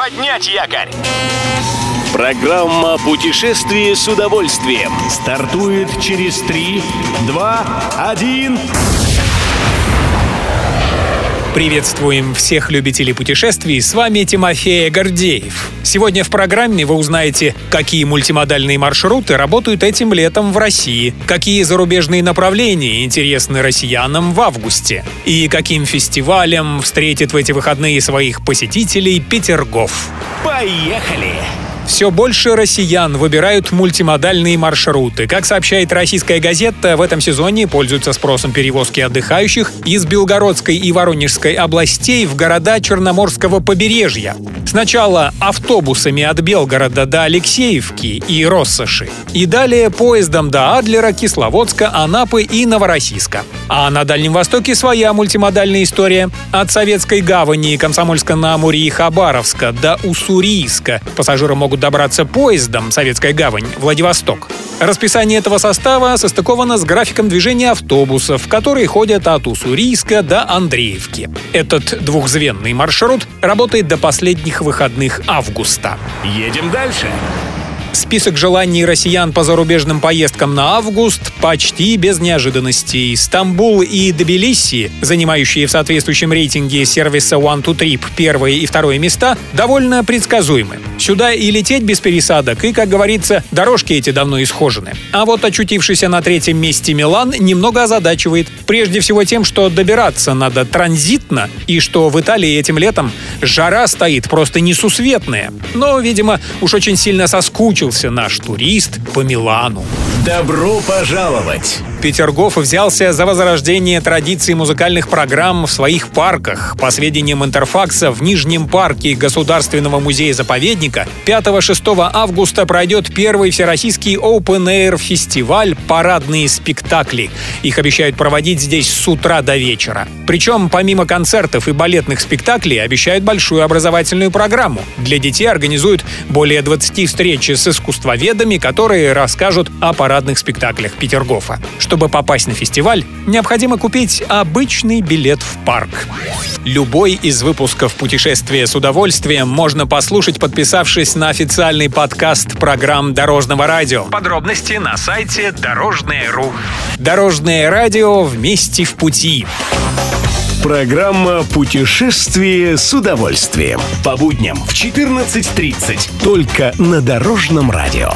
Поднять якорь! Программа «Путешествие с удовольствием» стартует через 3, 2, 1... Приветствуем всех любителей путешествий, с вами Тимофей Гордеев. Сегодня в программе вы узнаете, какие мультимодальные маршруты работают этим летом в России, какие зарубежные направления интересны россиянам в августе и каким фестивалем встретит в эти выходные своих посетителей Петергоф. Поехали! Все больше россиян выбирают мультимодальные маршруты. Как сообщает российская газета, в этом сезоне пользуются спросом перевозки отдыхающих из Белгородской и Воронежской областей в города Черноморского побережья. Сначала автобусами от Белгорода до Алексеевки и Россоши, и далее поездом до Адлера, Кисловодска, Анапы и Новороссийска. А на Дальнем Востоке своя мультимодальная история. От Советской гавани Комсомольска-на-Амуре и Хабаровска до Уссурийска пассажиры могут добраться поездом «Советская гавань» Владивосток. Расписание этого состава состыковано с графиком движения автобусов, которые ходят от Уссурийска до Андреевки. Этот двухзвенный маршрут работает до последних выходных августа. Едем дальше. Список желаний россиян по зарубежным поездкам на август почти без неожиданностей. Стамбул и Тбилиси, занимающие в соответствующем рейтинге сервиса One to Trip первые и второе места, довольно предсказуемы. Сюда и лететь без пересадок, и, как говорится, дорожки эти давно исхожены. А вот очутившийся на третьем месте Милан немного озадачивает. Прежде всего тем, что добираться надо транзитно, и что в Италии этим летом жара стоит просто несусветная. Но, видимо, уж очень сильно соскучился соскучился наш турист по Милану. Добро пожаловать! Петергоф взялся за возрождение традиций музыкальных программ в своих парках. По сведениям Интерфакса, в Нижнем парке Государственного музея-заповедника 5-6 августа пройдет первый всероссийский Open Air фестиваль «Парадные спектакли». Их обещают проводить здесь с утра до вечера. Причем, помимо концертов и балетных спектаклей, обещают большую образовательную программу. Для детей организуют более 20 встреч с искусствоведами, которые расскажут о парадных спектаклях Петергофа. Чтобы попасть на фестиваль, необходимо купить обычный билет в парк. Любой из выпусков «Путешествия с удовольствием» можно послушать, подписавшись на официальный подкаст программ Дорожного радио. Подробности на сайте Дорожное.ру. Дорожное радио вместе в пути. Программа «Путешествие с удовольствием». По будням в 14.30. Только на Дорожном радио.